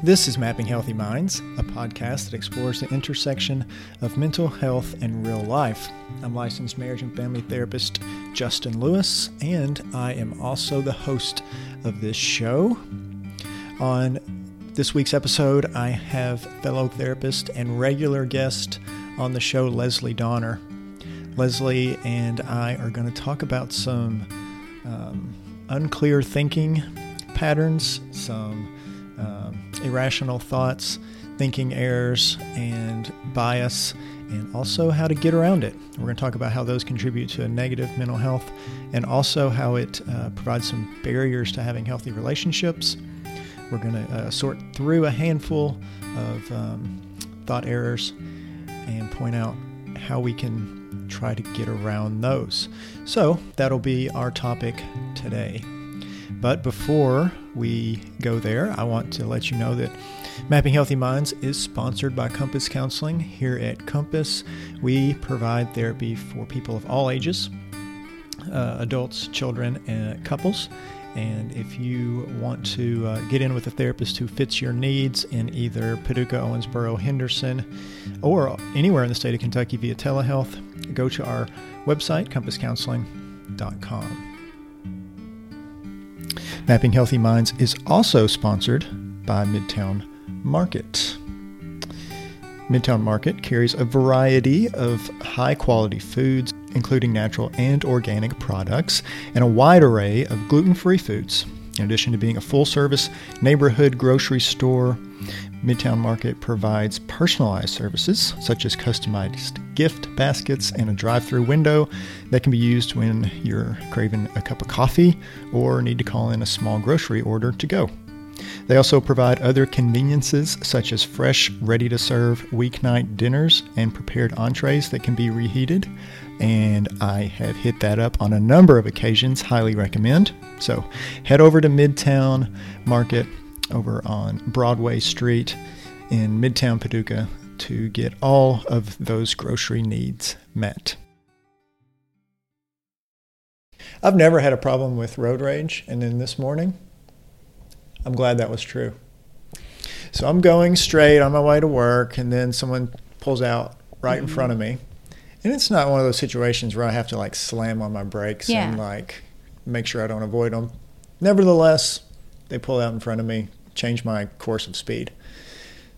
This is Mapping Healthy Minds, a podcast that explores the intersection of mental health and real life. I'm licensed marriage and family therapist Justin Lewis, and I am also the host of this show. On this week's episode, I have fellow therapist and regular guest on the show, Leslie Donner. Leslie and I are going to talk about some um, unclear thinking patterns, some um, irrational thoughts, thinking errors, and bias, and also how to get around it. We're going to talk about how those contribute to a negative mental health and also how it uh, provides some barriers to having healthy relationships. We're going to uh, sort through a handful of um, thought errors and point out how we can try to get around those. So, that'll be our topic today. But before we go there, I want to let you know that Mapping Healthy Minds is sponsored by Compass Counseling. Here at Compass, we provide therapy for people of all ages uh, adults, children, and couples. And if you want to uh, get in with a therapist who fits your needs in either Paducah, Owensboro, Henderson, or anywhere in the state of Kentucky via telehealth, go to our website, compasscounseling.com. Mapping Healthy Minds is also sponsored by Midtown Market. Midtown Market carries a variety of high quality foods, including natural and organic products, and a wide array of gluten free foods. In addition to being a full service neighborhood grocery store, Midtown Market provides personalized services such as customized gift baskets and a drive through window that can be used when you're craving a cup of coffee or need to call in a small grocery order to go. They also provide other conveniences such as fresh, ready to serve weeknight dinners and prepared entrees that can be reheated. And I have hit that up on a number of occasions, highly recommend. So head over to Midtown Market over on Broadway Street in Midtown Paducah to get all of those grocery needs met. I've never had a problem with road rage, and then this morning, I'm glad that was true. So I'm going straight on my way to work, and then someone pulls out right mm-hmm. in front of me. And it's not one of those situations where I have to like slam on my brakes yeah. and like make sure I don't avoid them. Nevertheless, they pull out in front of me, change my course of speed.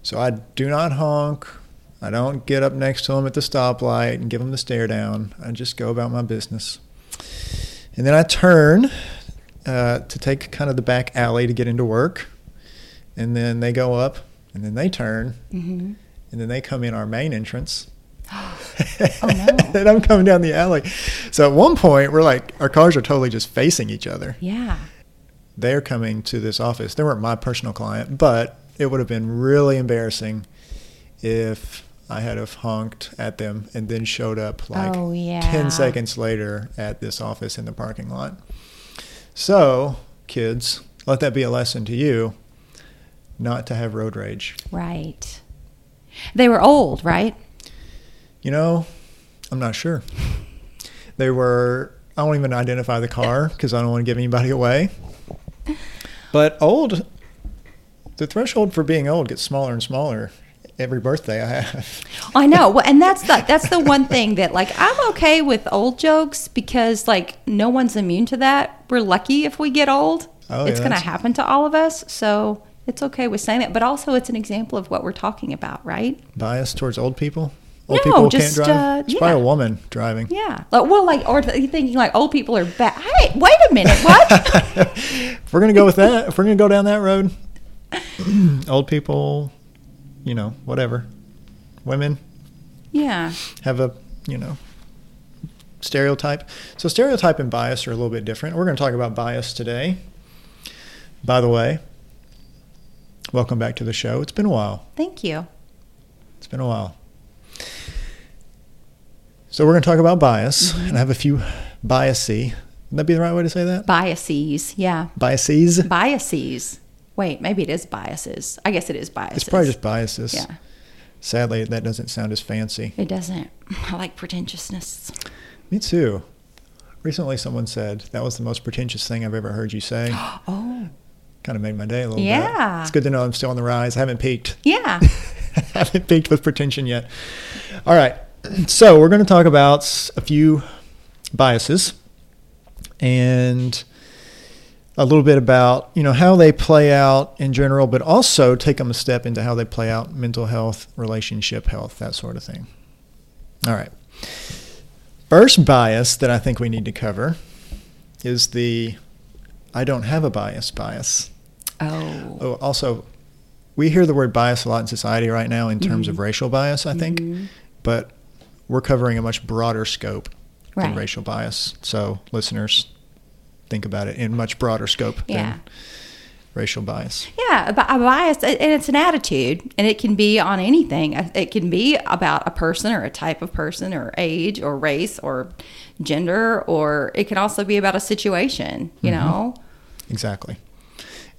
So I do not honk. I don't get up next to them at the stoplight and give them the stare down. I just go about my business. And then I turn uh, to take kind of the back alley to get into work. And then they go up and then they turn. Mm-hmm. And then they come in our main entrance. oh, no. and I'm coming down the alley. So at one point, we're like, our cars are totally just facing each other. Yeah they're coming to this office. They weren't my personal client, but it would have been really embarrassing if I had have honked at them and then showed up like oh, yeah. 10 seconds later at this office in the parking lot. So, kids, let that be a lesson to you not to have road rage. Right. They were old, right? You know, I'm not sure. They were, I won't even identify the car because I don't want to give anybody away. But old, the threshold for being old gets smaller and smaller every birthday I have. I know, and that's the that's the one thing that like I'm okay with old jokes because like no one's immune to that. We're lucky if we get old. Oh, it's yeah, going to happen to all of us, so it's okay with saying that. But also, it's an example of what we're talking about, right? Bias towards old people. Old no, people just, can't drive. Uh, it's yeah. probably a woman driving. Yeah. Like, well, like, or you thinking like old people are bad. Hey, wait a minute. What? if we're gonna go with that, if we're gonna go down that road, old people, you know, whatever, women. Yeah. Have a, you know, stereotype. So stereotype and bias are a little bit different. We're going to talk about bias today. By the way, welcome back to the show. It's been a while. Thank you. It's been a while. So we're going to talk about bias, mm-hmm. and I have a few biasy. Would that be the right way to say that? Biases, yeah. Biases? Biases. Wait, maybe it is biases. I guess it is biases. It's probably just biases. Yeah. Sadly, that doesn't sound as fancy. It doesn't. I like pretentiousness. Me too. Recently, someone said that was the most pretentious thing I've ever heard you say. oh. kind of made my day a little yeah. bit. Yeah. It's good to know I'm still on the rise. I haven't peaked. Yeah. haven't peaked with pretension yet. All right. So we're going to talk about a few biases and a little bit about you know how they play out in general, but also take them a step into how they play out mental health, relationship health, that sort of thing. All right. First bias that I think we need to cover is the I don't have a bias bias. Oh. oh also, we hear the word bias a lot in society right now in terms mm-hmm. of racial bias, I think, mm-hmm. but we're covering a much broader scope right. than racial bias. So, listeners, think about it in much broader scope yeah. than racial bias. Yeah, a bias, and it's an attitude, and it can be on anything. It can be about a person or a type of person or age or race or gender, or it can also be about a situation, you mm-hmm. know? Exactly.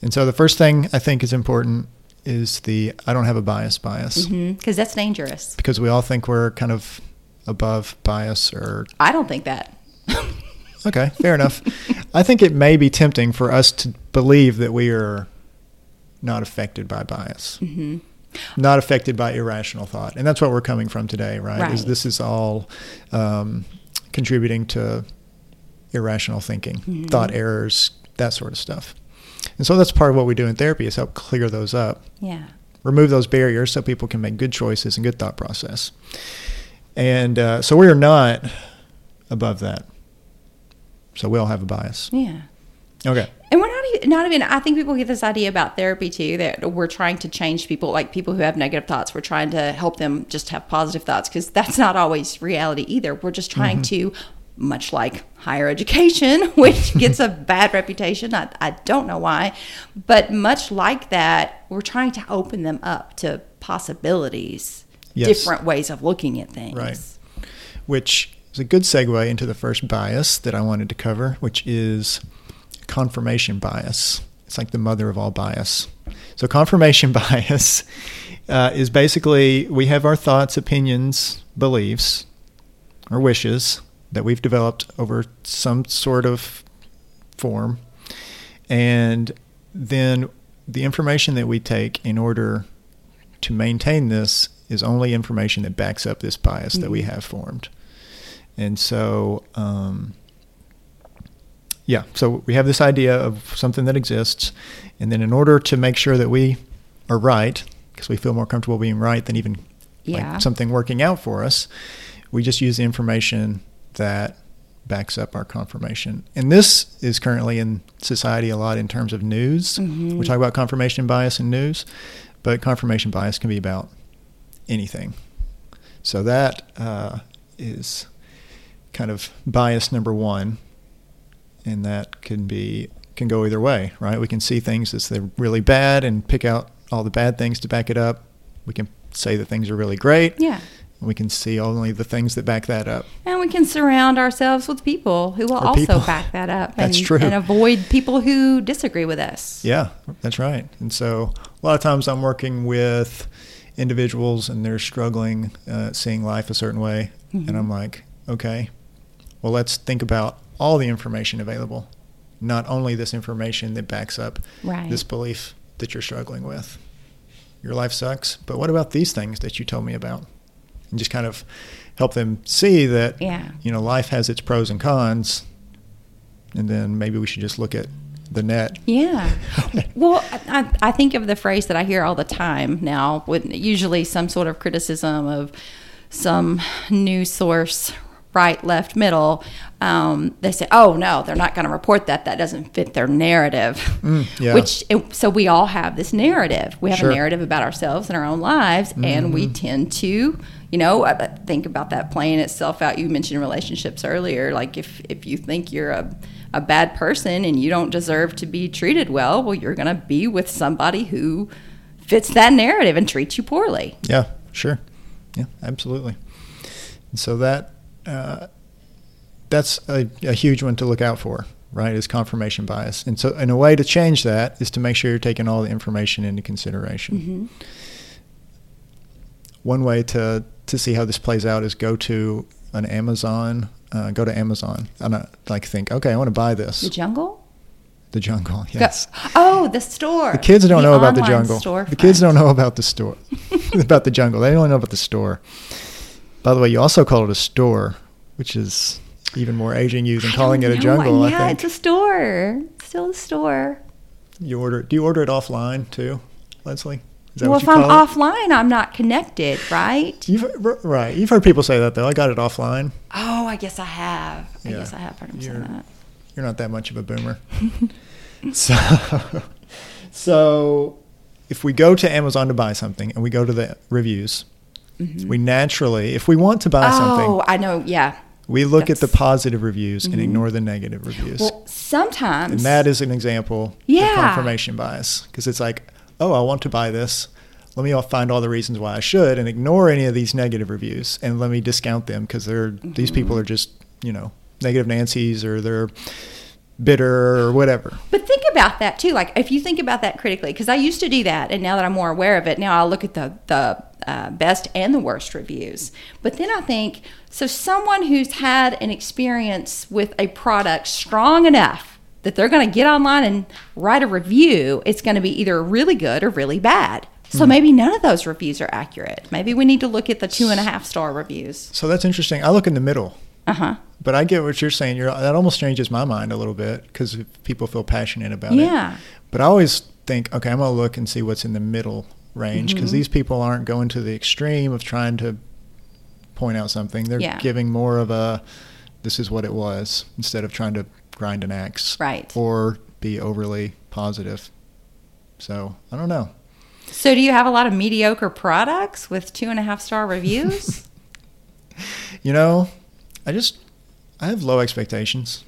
And so the first thing I think is important is the I don't have a bias bias. Because mm-hmm, that's dangerous. Because we all think we're kind of above bias or. I don't think that. Okay, fair enough. I think it may be tempting for us to believe that we are not affected by bias, mm-hmm. not affected by irrational thought, and that's what we're coming from today, right? right. Is this is all um, contributing to irrational thinking, mm-hmm. thought errors, that sort of stuff. And so that's part of what we do in therapy is help clear those up. Yeah. Remove those barriers so people can make good choices and good thought process. And uh, so we are not above that. So we all have a bias. Yeah. Okay. And we're not not even. I think people get this idea about therapy too that we're trying to change people, like people who have negative thoughts. We're trying to help them just have positive thoughts because that's not always reality either. We're just trying mm-hmm. to, much like higher education, which gets a bad reputation. I, I don't know why, but much like that, we're trying to open them up to possibilities, yes. different ways of looking at things. Right. Which is a good segue into the first bias that I wanted to cover, which is confirmation bias. It's like the mother of all bias. So, confirmation bias uh, is basically we have our thoughts, opinions, beliefs, or wishes that we've developed over some sort of form. And then the information that we take in order to maintain this is only information that backs up this bias mm-hmm. that we mm-hmm. have formed. And so, um, yeah, so we have this idea of something that exists. And then, in order to make sure that we are right, because we feel more comfortable being right than even yeah. like something working out for us, we just use the information that backs up our confirmation. And this is currently in society a lot in terms of news. Mm-hmm. We talk about confirmation bias in news, but confirmation bias can be about anything. So that uh, is kind of bias number one, and that can be can go either way, right? We can see things as they're really bad and pick out all the bad things to back it up. We can say that things are really great. Yeah. We can see only the things that back that up. And we can surround ourselves with people who will or also people. back that up. that's and, true. And avoid people who disagree with us. Yeah, that's right. And so a lot of times I'm working with individuals and they're struggling uh, seeing life a certain way. Mm-hmm. And I'm like, okay, well, let's think about all the information available, not only this information that backs up right. this belief that you're struggling with. Your life sucks, but what about these things that you told me about? And just kind of help them see that yeah. you know life has its pros and cons, and then maybe we should just look at the net. Yeah. well, I, I think of the phrase that I hear all the time now, with usually some sort of criticism of some news source right, left, middle, um, they say, "Oh no, they're not going to report that. That doesn't fit their narrative." Mm, yeah. Which so we all have this narrative. We have sure. a narrative about ourselves and our own lives, mm-hmm. and we mm-hmm. tend to, you know, uh, think about that playing itself out. You mentioned relationships earlier. Like if if you think you're a a bad person and you don't deserve to be treated well, well, you're going to be with somebody who fits that narrative and treats you poorly. Yeah, sure. Yeah, absolutely. And so that uh, that's a, a, huge one to look out for, right? Is confirmation bias. And so, in a way to change that is to make sure you're taking all the information into consideration. Mm-hmm. One way to to see how this plays out is go to an Amazon. Uh, go to Amazon and like think, okay, I want to buy this. The jungle. The jungle, yes. Go. Oh, the store. The kids don't the know about the jungle. The kids don't know about the store, about the jungle. They don't know about the store. By the way, you also call it a store, which is even more aging you than calling it a jungle. Yeah, it's a store. Still a store. You order? Do you order it offline too, Leslie? well, if I'm offline, I'm not connected, right? You've, right. You've heard people say that though. I got it offline. Oh, I guess I have. I yeah. guess I have heard them you're, say that. You're not that much of a boomer. so, so if we go to Amazon to buy something and we go to the reviews, mm-hmm. we naturally, if we want to buy oh, something, oh, I know, yeah. We look That's, at the positive reviews mm-hmm. and ignore the negative reviews. Well, sometimes. And that is an example yeah. of confirmation bias because it's like, oh, I want to buy this. Let me find all the reasons why I should and ignore any of these negative reviews and let me discount them because they're mm-hmm. these people are just you know negative Nancy's or they're bitter or whatever. But think about that too. Like if you think about that critically, because I used to do that, and now that I'm more aware of it, now I'll look at the the uh, best and the worst reviews. But then I think so. Someone who's had an experience with a product strong enough that they're going to get online and write a review, it's going to be either really good or really bad. So hmm. maybe none of those reviews are accurate. Maybe we need to look at the two and a half star reviews. So that's interesting. I look in the middle. Uh huh. But I get what you're saying. You're, that almost changes my mind a little bit because people feel passionate about yeah. it. Yeah. But I always think, okay, I'm gonna look and see what's in the middle range because mm-hmm. these people aren't going to the extreme of trying to point out something. They're yeah. giving more of a, this is what it was, instead of trying to grind an axe. Right. Or be overly positive. So I don't know. So do you have a lot of mediocre products with two and a half star reviews? you know, I just I have low expectations.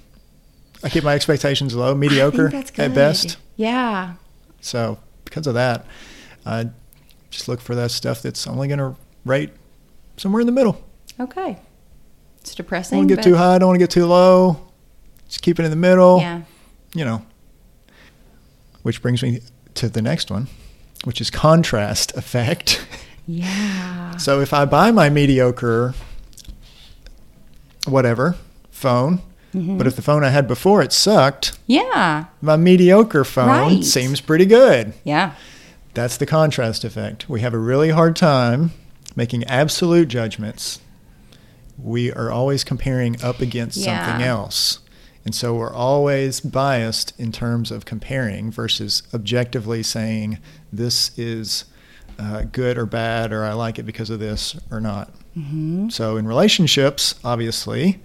I keep my expectations low, mediocre at best. Yeah. So because of that, I just look for that stuff that's only going to rate somewhere in the middle. Okay. It's depressing. I don't want to get too high. I don't want to get too low. Just keep it in the middle. Yeah. You know. Which brings me to the next one, which is contrast effect. Yeah. so if I buy my mediocre whatever phone, mm-hmm. but if the phone I had before it sucked, yeah, my mediocre phone right. seems pretty good. Yeah. That's the contrast effect. We have a really hard time making absolute judgments. We are always comparing up against yeah. something else. And so we're always biased in terms of comparing versus objectively saying this is uh, good or bad or I like it because of this or not. Mm-hmm. So in relationships, obviously,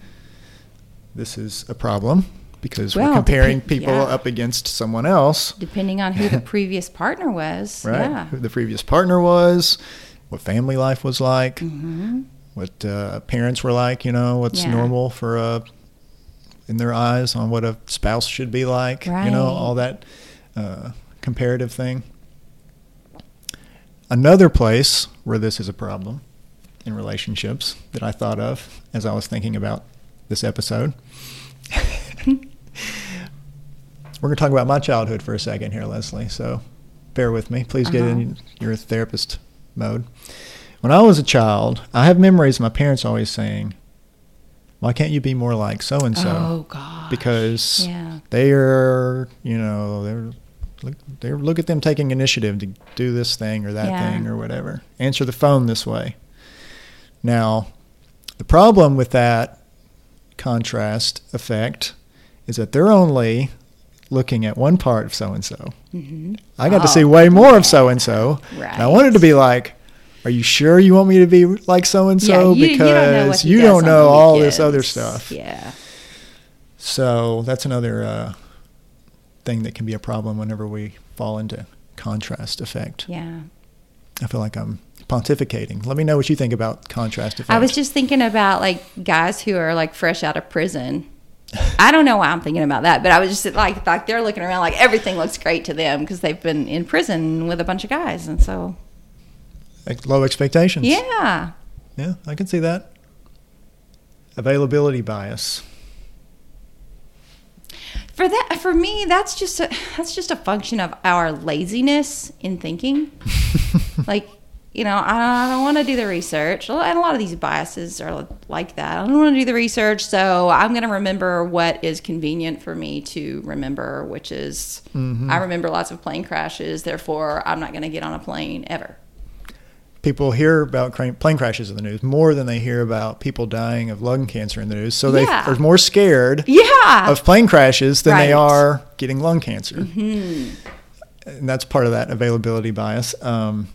this is a problem because well, we're comparing people yeah. up against someone else. Depending on who the previous partner was. Right. Yeah. Who the previous partner was, what family life was like, mm-hmm. what uh, parents were like, you know, what's yeah. normal for a, in their eyes on what a spouse should be like, right. you know, all that uh, comparative thing. Another place where this is a problem in relationships that I thought of as I was thinking about this episode. We're going to talk about my childhood for a second here, Leslie. So bear with me. Please get uh-huh. in your therapist mode. When I was a child, I have memories of my parents always saying, why can't you be more like so and so? Oh God! Because yeah. they are, you know, they're look, they look at them taking initiative to do this thing or that yeah. thing or whatever. Answer the phone this way. Now, the problem with that contrast effect is that they're only looking at one part of so and so. I got oh, to see way more of so and so. I wanted to be like, are you sure you want me to be like so and so? Because you don't know, you don't know all this other stuff. Yeah. So that's another uh, thing that can be a problem whenever we fall into contrast effect. Yeah. I feel like I'm pontificating. Let me know what you think about contrast effect. I was just thinking about like guys who are like fresh out of prison. I don't know why I'm thinking about that, but I was just like like they're looking around like everything looks great to them because they've been in prison with a bunch of guys, and so like low expectations. Yeah. Yeah, I can see that. Availability bias. For that, for me, that's just a that's just a function of our laziness in thinking. like you know, I don't want to do the research. And a lot of these biases are like that. I don't want to do the research, so I'm going to remember what is convenient for me to remember, which is mm-hmm. I remember lots of plane crashes, therefore, I'm not going to get on a plane ever. People hear about plane crashes in the news more than they hear about people dying of lung cancer in the news. So they yeah. are more scared yeah. of plane crashes than right. they are getting lung cancer. Mm-hmm. And that's part of that availability bias. Um,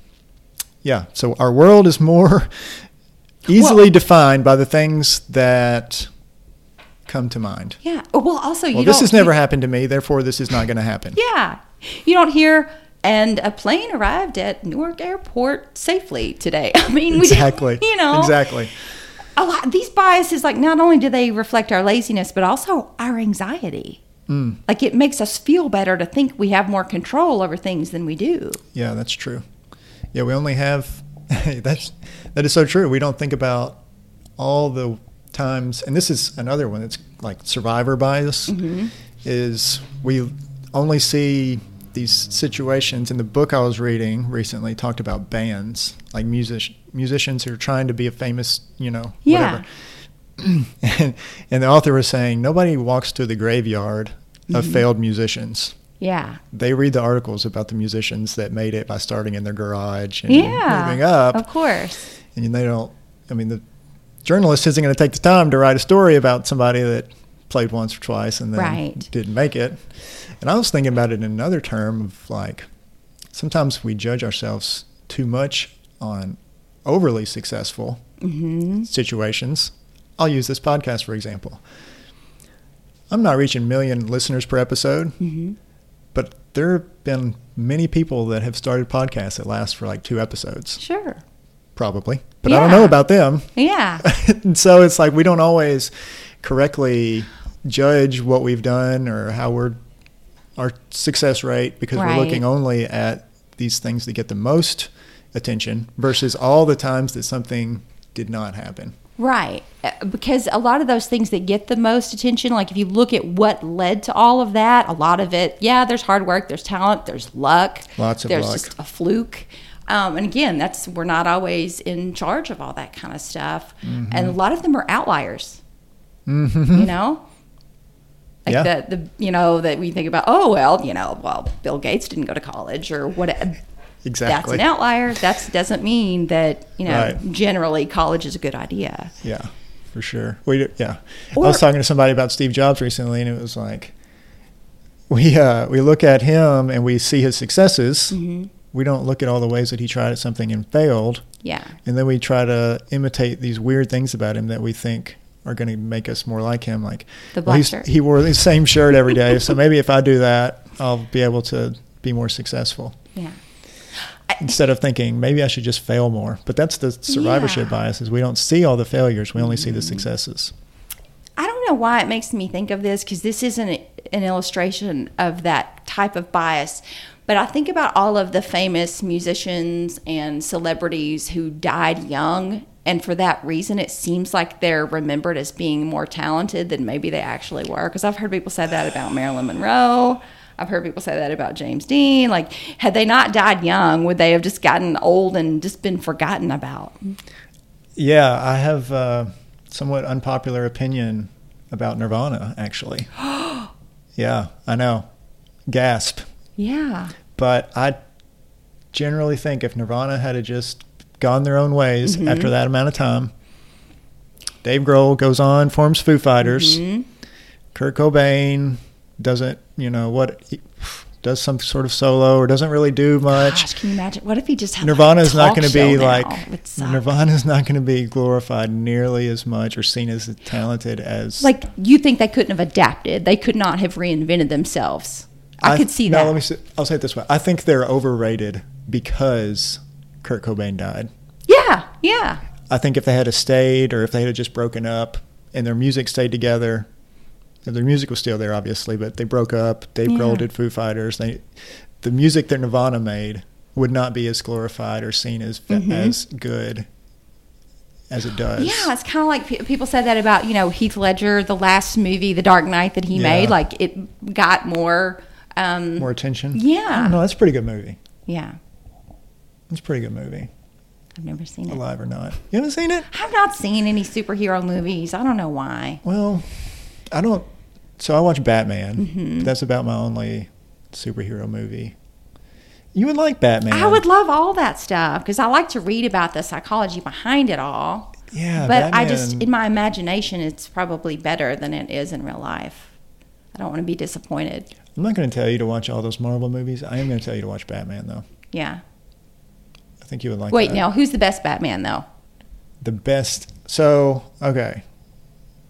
yeah. So our world is more easily well, defined by the things that come to mind. Yeah. Oh, well, also, well, this has never you, happened to me, therefore, this is not going to happen. Yeah. You don't hear, and a plane arrived at Newark Airport safely today. I mean, exactly. you know, exactly. A lot. These biases, like, not only do they reflect our laziness, but also our anxiety. Mm. Like, it makes us feel better to think we have more control over things than we do. Yeah, that's true. Yeah, we only have that's that is so true. We don't think about all the times, and this is another one. It's like survivor bias. Mm-hmm. Is we only see these situations in the book I was reading recently talked about bands like music musicians who are trying to be a famous, you know, yeah. whatever. and, and the author was saying nobody walks to the graveyard mm-hmm. of failed musicians. Yeah. They read the articles about the musicians that made it by starting in their garage and yeah, moving up. Of course. And they don't, I mean, the journalist isn't going to take the time to write a story about somebody that played once or twice and then right. didn't make it. And I was thinking about it in another term of like, sometimes we judge ourselves too much on overly successful mm-hmm. situations. I'll use this podcast for example. I'm not reaching million listeners per episode. Mm-hmm but there have been many people that have started podcasts that last for like two episodes. Sure. Probably. But yeah. I don't know about them. Yeah. so it's like we don't always correctly judge what we've done or how we're our success rate because right. we're looking only at these things that get the most attention versus all the times that something did not happen. Right. Uh, because a lot of those things that get the most attention, like if you look at what led to all of that, a lot of it, yeah, there's hard work, there's talent, there's luck, lots of there's luck. just a fluke. Um, and again, that's we're not always in charge of all that kind of stuff, mm-hmm. and a lot of them are outliers. Mm-hmm. You know, like yeah. the the you know that we think about. Oh well, you know, well Bill Gates didn't go to college or whatever Exactly. That's an outlier. That doesn't mean that you know right. generally college is a good idea. Yeah, for sure. We yeah. Or, I was talking to somebody about Steve Jobs recently, and it was like we uh, we look at him and we see his successes. Mm-hmm. We don't look at all the ways that he tried at something and failed. Yeah. And then we try to imitate these weird things about him that we think are going to make us more like him. Like the black well, shirt. He wore the same shirt every day, so maybe if I do that, I'll be able to be more successful. Yeah instead of thinking maybe I should just fail more. But that's the survivorship yeah. bias is we don't see all the failures, we only see the successes. I don't know why it makes me think of this because this isn't an illustration of that type of bias. But I think about all of the famous musicians and celebrities who died young. And for that reason, it seems like they're remembered as being more talented than maybe they actually were. Because I've heard people say that about Marilyn Monroe. I've heard people say that about James Dean. Like, had they not died young, would they have just gotten old and just been forgotten about? Yeah, I have a somewhat unpopular opinion about Nirvana, actually. yeah, I know. Gasp. Yeah. But I generally think if Nirvana had just gone their own ways mm-hmm. after that amount of time, Dave Grohl goes on, forms Foo Fighters. Mm-hmm. Kurt Cobain doesn't, you know, what does some sort of solo or doesn't really do much. Gosh, can you imagine? What if he just had Nirvana like is not going to be like Nirvana is not going to be glorified nearly as much or seen as talented as like you think they couldn't have adapted. They could not have reinvented themselves. I, I could see that. no, that. Let me. Say, I'll say it this way. I think they're overrated because Kurt Cobain died. Yeah, yeah. I think if they had stayed or if they had just broken up and their music stayed together, their music was still there, obviously, but they broke up. Dave yeah. Grohl did Foo Fighters. They, the music that Nirvana made would not be as glorified or seen as mm-hmm. as good as it does. Yeah, it's kind of like pe- people said that about you know Heath Ledger, the last movie, The Dark Knight that he yeah. made. Like it got more um, more attention. Yeah, no, that's a pretty good movie. Yeah, it's a pretty good movie. I've never seen it. Alive or not. You haven't seen it? I've not seen any superhero movies. I don't know why. Well, I don't. So I watch Batman. Mm-hmm. That's about my only superhero movie. You would like Batman. I would love all that stuff because I like to read about the psychology behind it all. Yeah, but Batman. I just, in my imagination, it's probably better than it is in real life. I don't want to be disappointed. I'm not going to tell you to watch all those Marvel movies. I am going to tell you to watch Batman, though. Yeah. I think you would like. Wait, that. now who's the best Batman though? The best. So okay,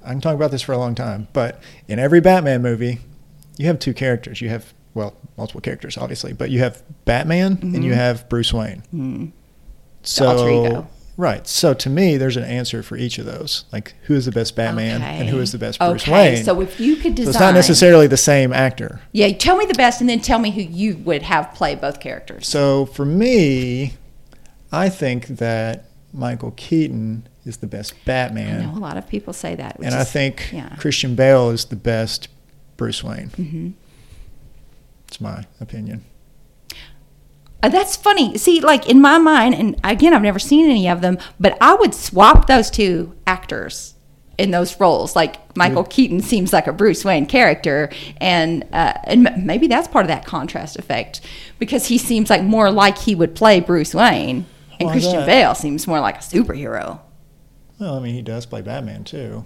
I can talk about this for a long time, but in every Batman movie, you have two characters. You have well, multiple characters, obviously, but you have Batman mm-hmm. and you mm-hmm. have Bruce Wayne. Mm-hmm. So Right. So to me, there's an answer for each of those. Like, who is the best Batman okay. and who is the best Bruce okay. Wayne? So if you could design, so it's not necessarily the same actor. Yeah, tell me the best, and then tell me who you would have play both characters. So for me, I think that Michael Keaton is the best Batman. I know a lot of people say that, and is, I think yeah. Christian Bale is the best Bruce Wayne. Mm-hmm. It's my opinion. Uh, that's funny. See, like in my mind, and again, I've never seen any of them, but I would swap those two actors in those roles. Like Michael yeah. Keaton seems like a Bruce Wayne character, and uh, and maybe that's part of that contrast effect because he seems like more like he would play Bruce Wayne, and Christian that? Bale seems more like a superhero. Well, I mean, he does play Batman too.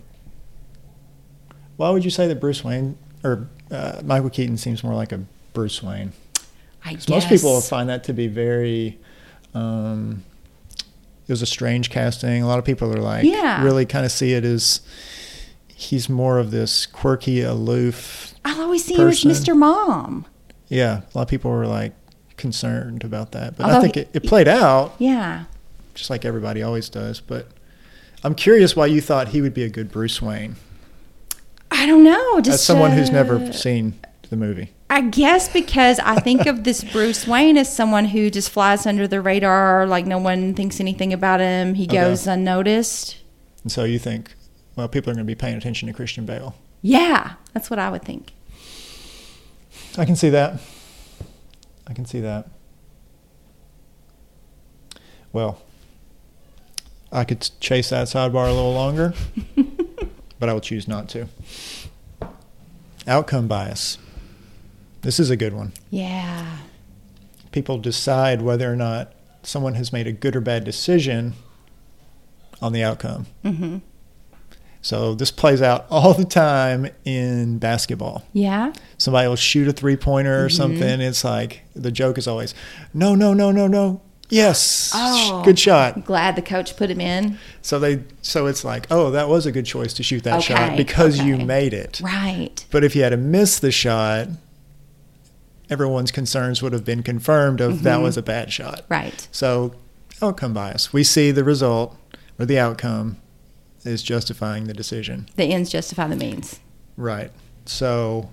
Why would you say that Bruce Wayne or uh, Michael Keaton seems more like a Bruce Wayne? I guess. Most people find that to be very. Um, it was a strange casting. A lot of people are like, yeah. really kind of see it as he's more of this quirky, aloof. I'll always see person. him as Mr. Mom. Yeah, a lot of people were like concerned about that, but Although I think it, it played out. Yeah, just like everybody always does. But I'm curious why you thought he would be a good Bruce Wayne. I don't know. Just as someone uh, who's never seen the movie. I guess because I think of this Bruce Wayne as someone who just flies under the radar, like no one thinks anything about him. He goes okay. unnoticed. And so you think, well, people are going to be paying attention to Christian Bale. Yeah, that's what I would think. I can see that. I can see that. Well, I could chase that sidebar a little longer, but I will choose not to. Outcome bias. This is a good one. Yeah. People decide whether or not someone has made a good or bad decision on the outcome. Mm-hmm. So this plays out all the time in basketball. Yeah. Somebody will shoot a three pointer or mm-hmm. something. It's like the joke is always, no, no, no, no, no. Yes. Oh, good shot. Glad the coach put him in. So they so it's like, oh, that was a good choice to shoot that okay, shot because okay. you made it. Right. But if you had to miss the shot, everyone's concerns would have been confirmed of mm-hmm. that was a bad shot. Right. So outcome bias. We see the result or the outcome is justifying the decision. The ends justify the means. Right. So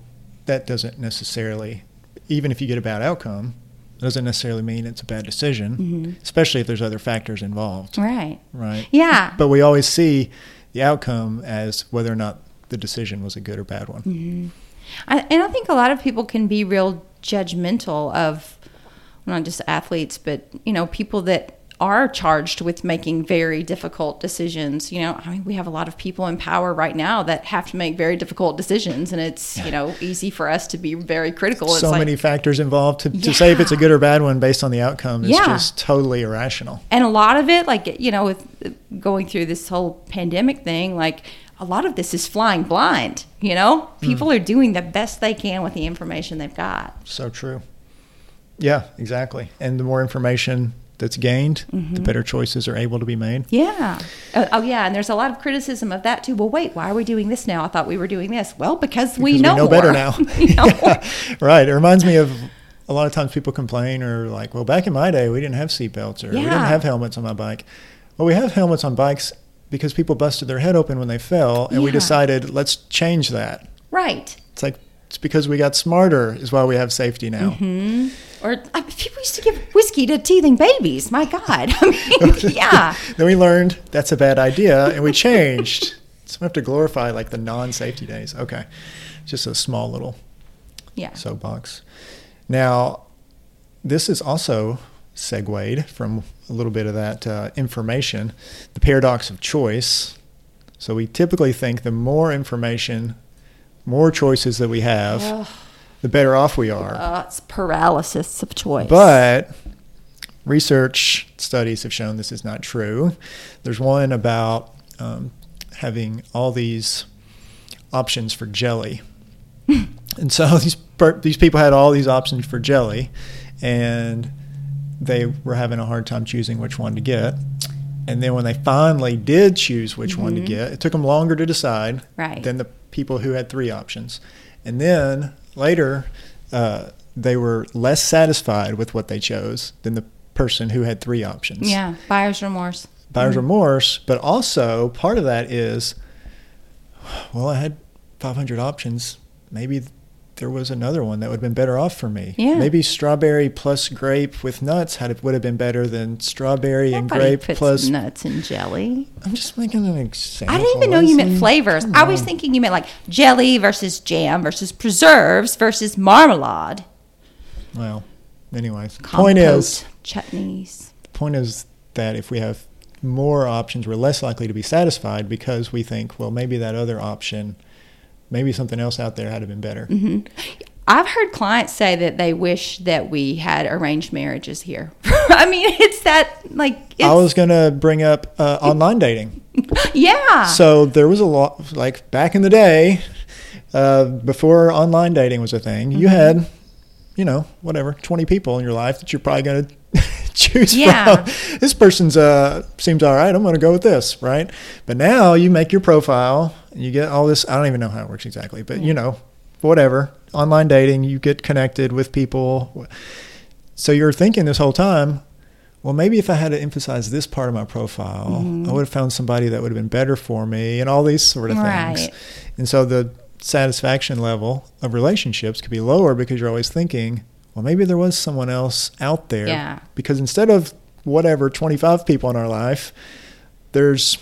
that doesn't necessarily even if you get a bad outcome, doesn't necessarily mean it's a bad decision, mm-hmm. especially if there's other factors involved. Right. Right. Yeah. But we always see the outcome as whether or not the decision was a good or bad one. Mm-hmm. I, and I think a lot of people can be real judgmental of not just athletes, but you know, people that are charged with making very difficult decisions. You know, I mean, we have a lot of people in power right now that have to make very difficult decisions, and it's you know easy for us to be very critical. So like, many factors involved to, yeah. to say if it's a good or bad one based on the outcome is yeah. just totally irrational. And a lot of it, like you know, with going through this whole pandemic thing, like a lot of this is flying blind. You know, people mm. are doing the best they can with the information they've got. So true. Yeah, exactly. And the more information that's gained, mm-hmm. the better choices are able to be made. Yeah. Oh, oh, yeah. And there's a lot of criticism of that too. Well, wait, why are we doing this now? I thought we were doing this. Well, because, because we know, we know better now. yeah. Right. It reminds me of a lot of times people complain or like, well, back in my day, we didn't have seatbelts or yeah. we didn't have helmets on my bike. Well, we have helmets on bikes because people busted their head open when they fell, and yeah. we decided let's change that. Right. It's like it's because we got smarter is why we have safety now. Mm-hmm. Or uh, people used to give whiskey to teething babies. My God, I mean, yeah. then we learned that's a bad idea, and we changed. so we have to glorify like the non-safety days. Okay, just a small little yeah soapbox. Now, this is also segued from a little bit of that uh, information, the paradox of choice. So we typically think the more information, more choices that we have, Ugh. the better off we are. Uh, it's paralysis of choice. But research studies have shown this is not true. There's one about um, having all these options for jelly. and so these these people had all these options for jelly, and they were having a hard time choosing which one to get. And then when they finally did choose which mm-hmm. one to mm-hmm. get, it took them longer to decide right. than the people who had three options. And then later, uh, they were less satisfied with what they chose than the person who had three options. Yeah, buyer's remorse. Buyer's mm-hmm. remorse, but also part of that is, well, I had 500 options. Maybe there was another one that would have been better off for me. Yeah. Maybe strawberry plus grape with nuts had would have been better than strawberry Nobody and grape plus nuts and jelly. I'm just making an example. I didn't even know you meant flavors. I was thinking you meant like jelly versus jam versus preserves versus marmalade. Well, anyways, Compote, point is chutneys. Point is that if we have more options, we're less likely to be satisfied because we think, well, maybe that other option maybe something else out there had have been better. Mm-hmm. I've heard clients say that they wish that we had arranged marriages here. I mean, it's that like. It's, I was going to bring up uh, online dating. yeah. So there was a lot, like back in the day, uh, before online dating was a thing, mm-hmm. you had, you know, whatever, 20 people in your life that you're probably going to choose yeah. from. This person's uh, seems all right. I'm going to go with this, right? But now you make your profile, and you get all this. I don't even know how it works exactly, but you know, whatever. Online dating, you get connected with people. So you're thinking this whole time, well, maybe if I had to emphasize this part of my profile, mm-hmm. I would have found somebody that would have been better for me, and all these sort of right. things. And so the satisfaction level of relationships could be lower because you're always thinking, well, maybe there was someone else out there. Yeah. Because instead of whatever, 25 people in our life, there's,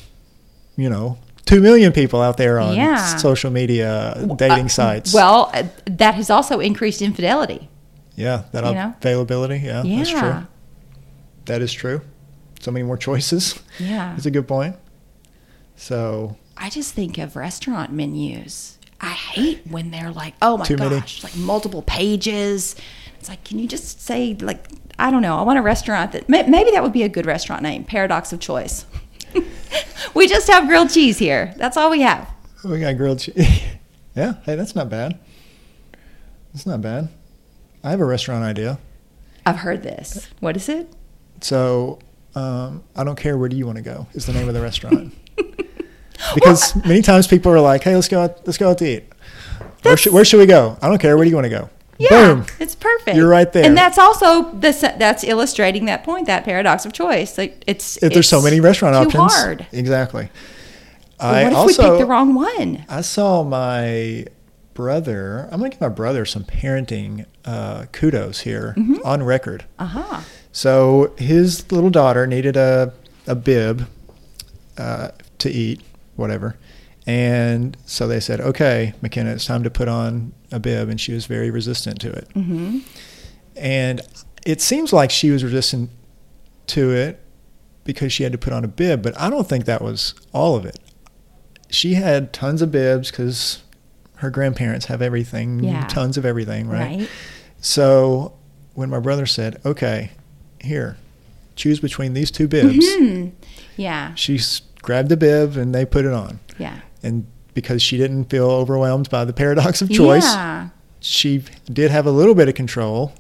you know, 2 million people out there on yeah. social media dating uh, sites. Well, uh, that has also increased infidelity. Yeah, that you availability. Yeah, yeah, that's true. That is true. So many more choices. Yeah. That's a good point. So I just think of restaurant menus. I hate when they're like, oh my gosh, many. like multiple pages it's like, can you just say like, I don't know, I want a restaurant that maybe that would be a good restaurant name, Paradox of Choice. we just have grilled cheese here. That's all we have. We got grilled cheese. yeah, hey, that's not bad. That's not bad. I have a restaurant idea. I've heard this. What is it? So, um, I don't care. Where do you want to go? Is the name of the restaurant. because well, many times people are like, "Hey, let's go. Out, let's go out to eat. Where should, where should we go? I don't care. Where do you want to go? Yeah, Boom. it's perfect. You're right there. And that's also this. That's illustrating that point, that paradox of choice. Like it's if there's so many restaurant too options, hard. Exactly. Well, I what if also, we pick the wrong one? I saw my brother. I'm gonna give my brother some parenting uh, kudos here mm-hmm. on record. Uh huh. So his little daughter needed a a bib uh, to eat, whatever. And so they said, okay, McKenna, it's time to put on a bib. And she was very resistant to it. Mm-hmm. And it seems like she was resistant to it because she had to put on a bib, but I don't think that was all of it. She had tons of bibs because her grandparents have everything, yeah. tons of everything, right? right? So when my brother said, okay, here, choose between these two bibs. Mm-hmm. Yeah. She grabbed the bib and they put it on. Yeah and because she didn't feel overwhelmed by the paradox of choice, yeah. she did have a little bit of control,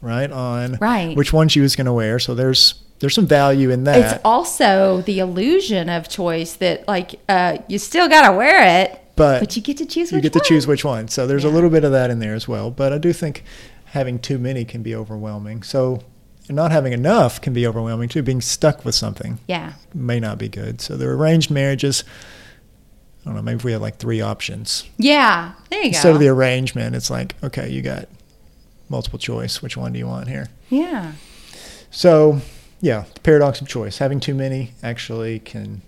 right, on right. which one she was going to wear. So there's there's some value in that. It's also the illusion of choice that like uh, you still got to wear it, but, but you get to choose. You get one. to choose which one. So there's yeah. a little bit of that in there as well. But I do think having too many can be overwhelming. So not having enough can be overwhelming too. Being stuck with something, yeah, may not be good. So the arranged marriages I don't know, maybe if we had like three options. Yeah, there you Instead go. Instead of the arrangement, it's like, okay, you got multiple choice. Which one do you want here? Yeah. So, yeah, the paradox of choice. Having too many actually can,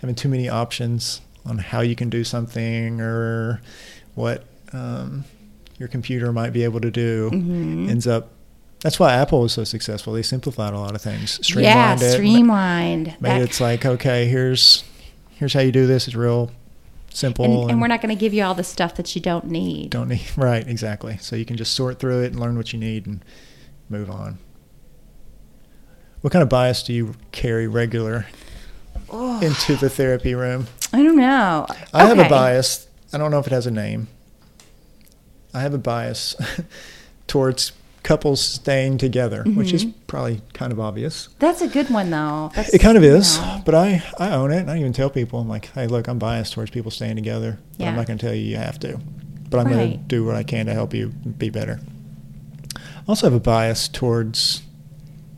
having too many options on how you can do something or what um, your computer might be able to do mm-hmm. ends up That's why Apple was so successful. They simplified a lot of things. Streamlined yeah, streamlined. It, made it's like, okay, here's here's how you do this. It's real simple. And, and, and we're not going to give you all the stuff that you don't need. Don't need right, exactly. So you can just sort through it and learn what you need and move on. What kind of bias do you carry regular oh. into the therapy room? I don't know. I okay. have a bias. I don't know if it has a name. I have a bias towards couples staying together, mm-hmm. which is mm-hmm. probably kind of obvious. That's a good one, though. That's, it kind of is, know. but I, I own it. And I even tell people, I'm like, hey, look, I'm biased towards people staying together. But yeah. I'm not going to tell you you have to. But I'm right. going to do what I can to help you be better. I also have a bias towards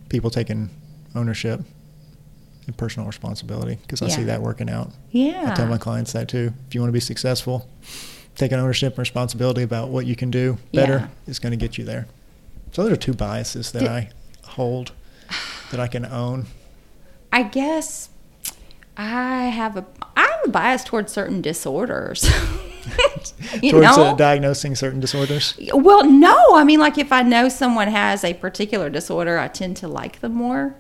people taking ownership and personal responsibility because I yeah. see that working out. Yeah. I tell my clients that too. If you want to be successful, taking ownership and responsibility about what you can do better yeah. is going to get you there. So those are two biases that Did, I hold that I can own. I guess I have a I'm biased towards certain disorders. towards uh, diagnosing certain disorders. Well, no, I mean like if I know someone has a particular disorder, I tend to like them more.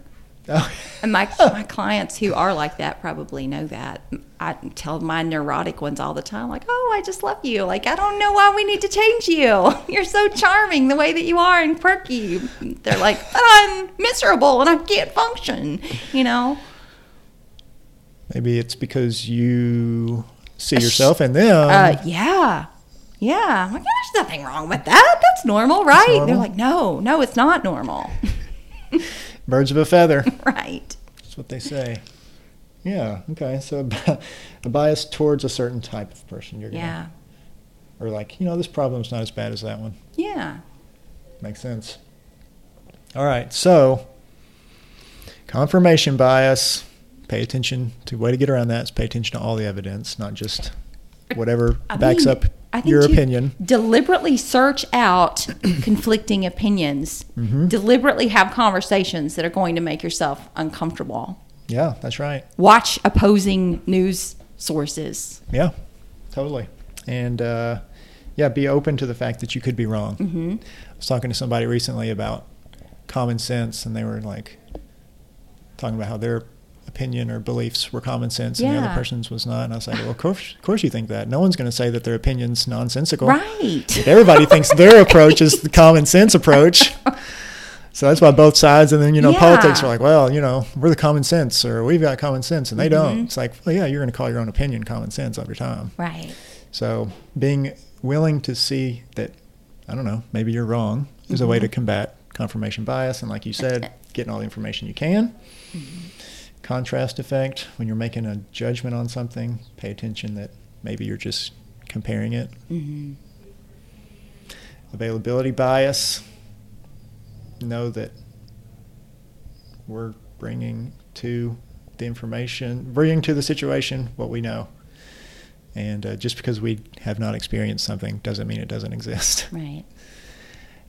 And my my clients who are like that probably know that. I tell my neurotic ones all the time, like, "Oh, I just love you. Like, I don't know why we need to change you. You're so charming the way that you are and quirky." They're like, "But I'm miserable and I can't function." You know. Maybe it's because you see yourself in them. Uh, yeah. Yeah. I'm like, there's nothing wrong with that. That's normal, right? Normal. They're like, no, no, it's not normal. birds of a feather. Right. That's what they say. Yeah. Okay. So a bias towards a certain type of person. You're yeah. Gonna, or like, you know, this problem's not as bad as that one. Yeah. Makes sense. All right. So confirmation bias. Pay attention to way to get around that is pay attention to all the evidence, not just whatever I backs mean, up your opinion. Deliberately search out conflicting opinions. Mm-hmm. Deliberately have conversations that are going to make yourself uncomfortable. Yeah, that's right. Watch opposing news sources. Yeah, totally. And uh, yeah, be open to the fact that you could be wrong. Mm-hmm. I was talking to somebody recently about common sense, and they were like talking about how their opinion or beliefs were common sense and the other person's was not. And I was like, well, of course, of course you think that. No one's going to say that their opinion's nonsensical. Right. Everybody thinks their approach is the common sense approach. So that's why both sides, and then you know, yeah. politics are like, well, you know, we're the common sense, or we've got common sense, and they mm-hmm. don't. It's like, well, yeah, you're going to call your own opinion common sense every time. Right. So being willing to see that, I don't know, maybe you're wrong, is mm-hmm. a way to mm-hmm. combat confirmation bias, and like you said, getting all the information you can. Mm-hmm contrast effect when you're making a judgment on something pay attention that maybe you're just comparing it. Mm-hmm. availability bias. Know that we're bringing to the information bringing to the situation what we know. And uh, just because we have not experienced something doesn't mean it doesn't exist. Right.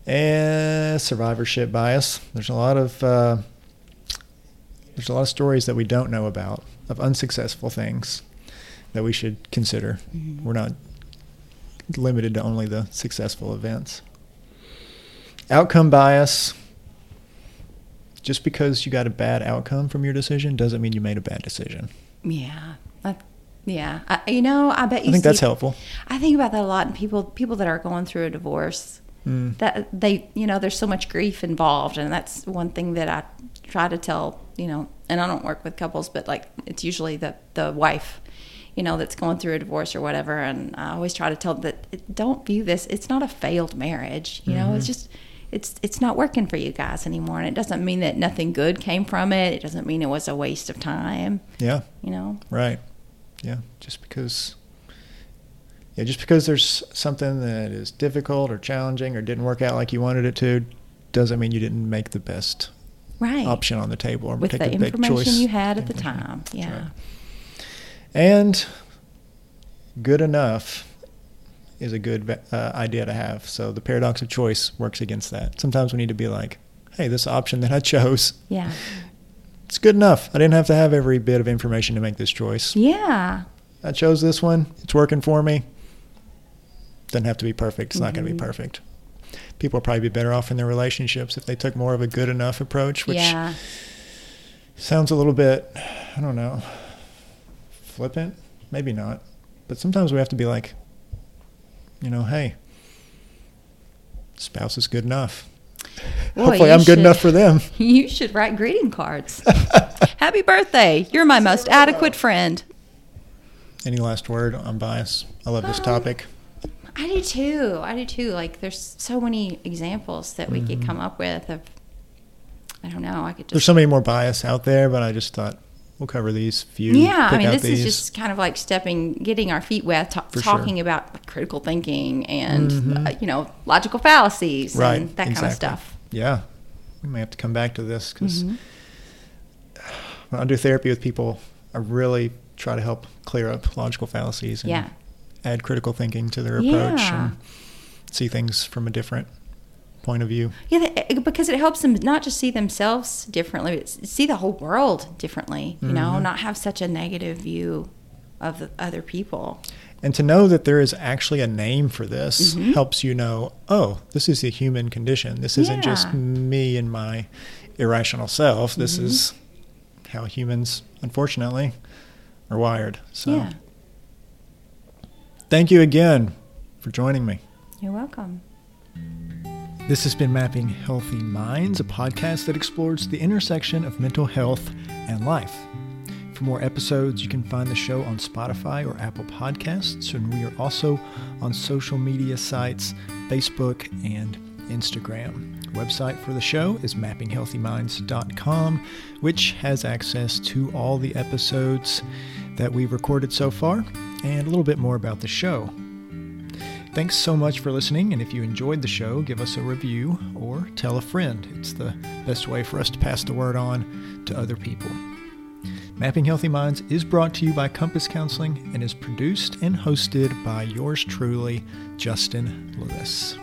And survivorship bias. There's a lot of uh, there's a lot of stories that we don't know about of unsuccessful things that we should consider. Mm-hmm. We're not limited to only the successful events. Outcome bias. Just because you got a bad outcome from your decision doesn't mean you made a bad decision. Yeah. I, yeah. I, you know, I bet you I think see, that's helpful. I think about that a lot. And people, people that are going through a divorce, mm. that they, you know, there's so much grief involved. And that's one thing that I try to tell you know, and I don't work with couples, but like it's usually the the wife, you know, that's going through a divorce or whatever. And I always try to tell them that don't view this. It's not a failed marriage. You know, mm-hmm. it's just it's it's not working for you guys anymore, and it doesn't mean that nothing good came from it. It doesn't mean it was a waste of time. Yeah. You know. Right. Yeah. Just because. Yeah, just because there's something that is difficult or challenging or didn't work out like you wanted it to, doesn't mean you didn't make the best right. option on the table or with take the information you had at the time. Yeah. Right. And good enough is a good uh, idea to have. So the paradox of choice works against that. Sometimes we need to be like, hey, this option that I chose. Yeah. It's good enough. I didn't have to have every bit of information to make this choice. Yeah. I chose this one. It's working for me. Doesn't have to be perfect. It's mm-hmm. not going to be perfect. people would probably be better off in their relationships if they took more of a good enough approach, which yeah. sounds a little bit, I don't know, flippant. Maybe not. But sometimes we have to be like, you know, hey, spouse is good enough. Boy, Hopefully, I'm good enough for them. You should write greeting cards. Happy birthday. You're my most adequate friend. Any last word on bias? I love this um, topic. I do too. I do too. Like, there's so many examples that we mm-hmm. could come up with of. I don't know. I could. Just, there's so many more bias out there, but I just thought we'll cover these few. Yeah, I mean, this these. is just kind of like stepping, getting our feet wet, talking sure. about critical thinking and mm-hmm. uh, you know logical fallacies right, and that exactly. kind of stuff. Yeah, we may have to come back to this because mm-hmm. when I do therapy with people, I really try to help clear up logical fallacies and yeah. Add critical thinking to their approach yeah. and see things from a different point of view. Yeah, eh, because it helps them not just see themselves differently, but see the whole world differently. You mm-hmm. know, not have such a negative view of the other people. And to know that there is actually a name for this mm-hmm. helps you know, oh, this is a human condition. This isn't yeah. just me and my irrational self. This mm-hmm. is how humans, unfortunately, are wired. So, yeah. Thank you again for joining me. You're welcome. This has been Mapping Healthy Minds, a podcast that explores the intersection of mental health and life. For more episodes, you can find the show on Spotify or Apple Podcasts, and we are also on social media sites Facebook and Instagram. The website for the show is mappinghealthyminds.com, which has access to all the episodes that we've recorded so far and a little bit more about the show. Thanks so much for listening, and if you enjoyed the show, give us a review or tell a friend. It's the best way for us to pass the word on to other people. Mapping Healthy Minds is brought to you by Compass Counseling and is produced and hosted by yours truly, Justin Lewis.